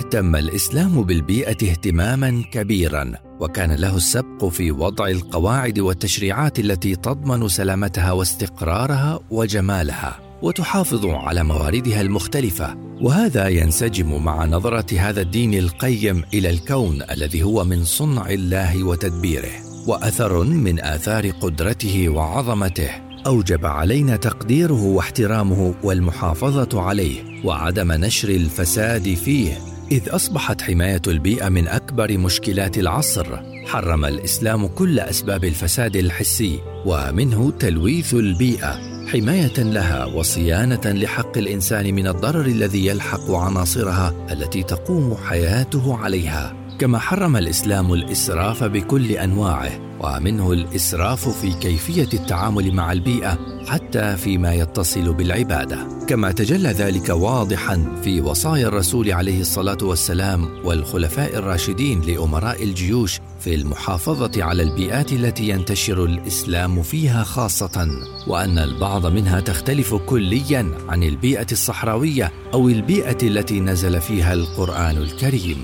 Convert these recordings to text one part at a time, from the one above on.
اهتم الإسلام بالبيئة اهتماما كبيرا وكان له السبق في وضع القواعد والتشريعات التي تضمن سلامتها واستقرارها وجمالها وتحافظ على مواردها المختلفة. وهذا ينسجم مع نظرة هذا الدين القيم إلى الكون الذي هو من صنع الله وتدبيره. وأثر من آثار قدرته وعظمته. أوجب علينا تقديره واحترامه والمحافظة عليه وعدم نشر الفساد فيه. إذ أصبحت حماية البيئة من أكبر مشكلات العصر. حرم الإسلام كل أسباب الفساد الحسي ومنه تلويث البيئة. حماية لها وصيانة لحق الإنسان من الضرر الذي يلحق عناصرها التي تقوم حياته عليها. كما حرم الإسلام الإسراف بكل أنواعه ومنه الإسراف في كيفية التعامل مع البيئة حتى فيما يتصل بالعبادة. كما تجلى ذلك واضحا في وصايا الرسول عليه الصلاة والسلام والخلفاء الراشدين لأمراء الجيوش في المحافظة على البيئات التي ينتشر الإسلام فيها خاصة وأن البعض منها تختلف كليا عن البيئة الصحراوية أو البيئة التي نزل فيها القرآن الكريم.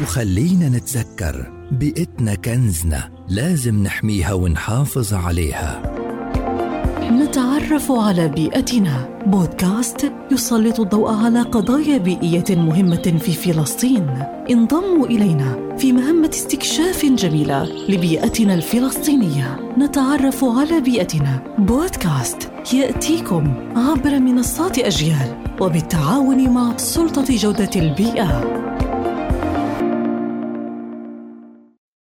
وخلينا نتذكر بيئتنا كنزنا لازم نحميها ونحافظ عليها. نتعرف على بيئتنا. بودكاست يسلط الضوء على قضايا بيئية مهمة في فلسطين. انضموا إلينا في مهمة استكشاف جميلة لبيئتنا الفلسطينية. نتعرف على بيئتنا. بودكاست يأتيكم عبر منصات أجيال وبالتعاون مع سلطة جودة البيئة.